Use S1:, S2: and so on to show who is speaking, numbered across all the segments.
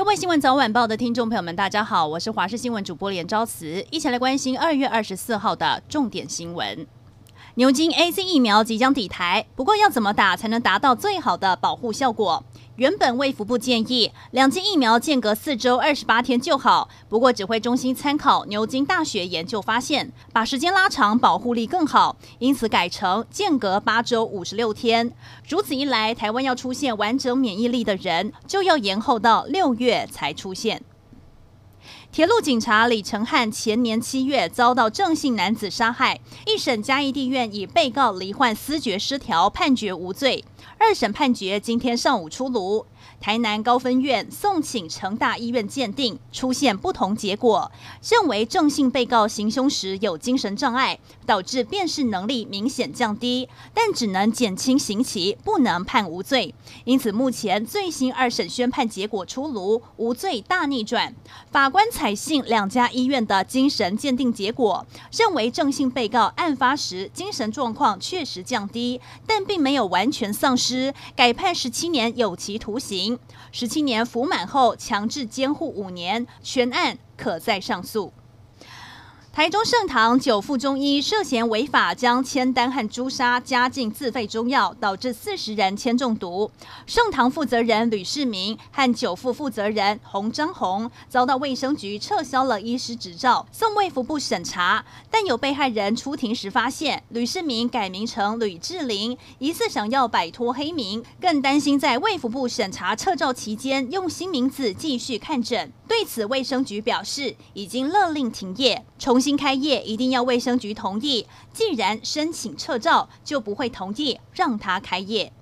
S1: 各位新闻早晚报的听众朋友们，大家好，我是华视新闻主播连昭慈，一起来关心二月二十四号的重点新闻。牛津 A C 疫苗即将抵台，不过要怎么打才能达到最好的保护效果？原本卫福部建议两剂疫苗间隔四周二十八天就好，不过指挥中心参考牛津大学研究发现，把时间拉长保护力更好，因此改成间隔八周五十六天。如此一来，台湾要出现完整免疫力的人，就要延后到六月才出现。铁路警察李承翰前年七月遭到郑姓男子杀害，一审嘉义地院以被告罹患思觉失调判决无罪。二审判决今天上午出炉。台南高分院送请成大医院鉴定，出现不同结果，认为郑姓被告行凶时有精神障碍，导致辨识能力明显降低，但只能减轻刑期，不能判无罪。因此，目前最新二审宣判结果出炉，无罪大逆转。法官采信两家医院的精神鉴定结果，认为郑姓被告案发时精神状况确实降低，但并没有完全丧失，改判十七年有期徒刑。十七年服满后，强制监护五年，全案可再上诉。台中盛堂九副中医涉嫌违法将铅丹和朱砂加进自费中药，导致四十人铅中毒。盛堂负责人吕世明和九副负责人洪章宏遭到卫生局撤销了医师执照，送卫福部审查。但有被害人出庭时发现，吕世明改名成吕志玲，疑似想要摆脱黑名，更担心在卫福部审查撤照期间用新名字继续看诊。对此，卫生局表示已经勒令停业，重新开业一定要卫生局同意。既然申请撤照，就不会同意让他开业。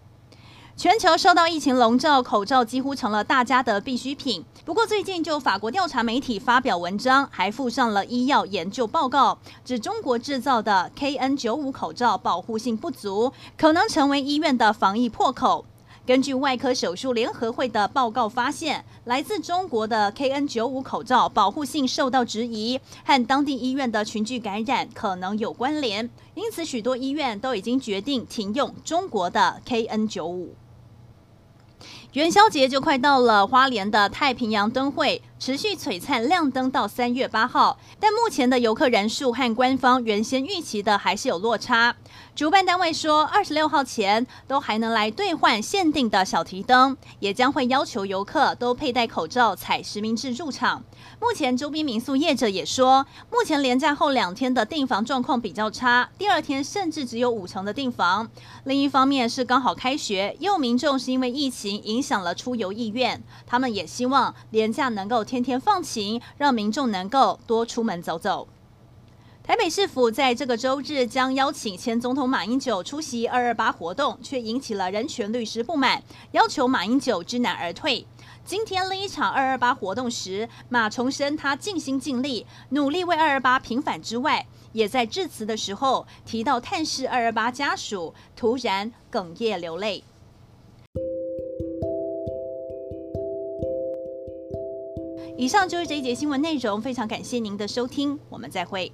S1: 全球受到疫情笼罩，口罩几乎成了大家的必需品。不过，最近就法国调查媒体发表文章，还附上了医药研究报告，指中国制造的 KN95 口罩保护性不足，可能成为医院的防疫破口。根据外科手术联合会的报告发现，来自中国的 KN95 口罩保护性受到质疑，和当地医院的群聚感染可能有关联，因此许多医院都已经决定停用中国的 KN95。元宵节就快到了，花莲的太平洋灯会持续璀璨亮灯到三月八号，但目前的游客人数和官方原先预期的还是有落差。主办单位说，二十六号前都还能来兑换限定的小提灯，也将会要求游客都佩戴口罩、采实名制入场。目前周边民宿业者也说，目前连假后两天的订房状况比较差，第二天甚至只有五成的订房。另一方面是刚好开学，也有民众是因为疫情影想了出游意愿，他们也希望连假能够天天放晴，让民众能够多出门走走。台北市府在这个周日将邀请前总统马英九出席二二八活动，却引起了人权律师不满，要求马英九知难而退。今天另一场二二八活动时，马重申他尽心尽力，努力为二二八平反之外，也在致辞的时候提到探视二二八家属，突然哽咽流泪。以上就是这一节新闻内容，非常感谢您的收听，我们再会。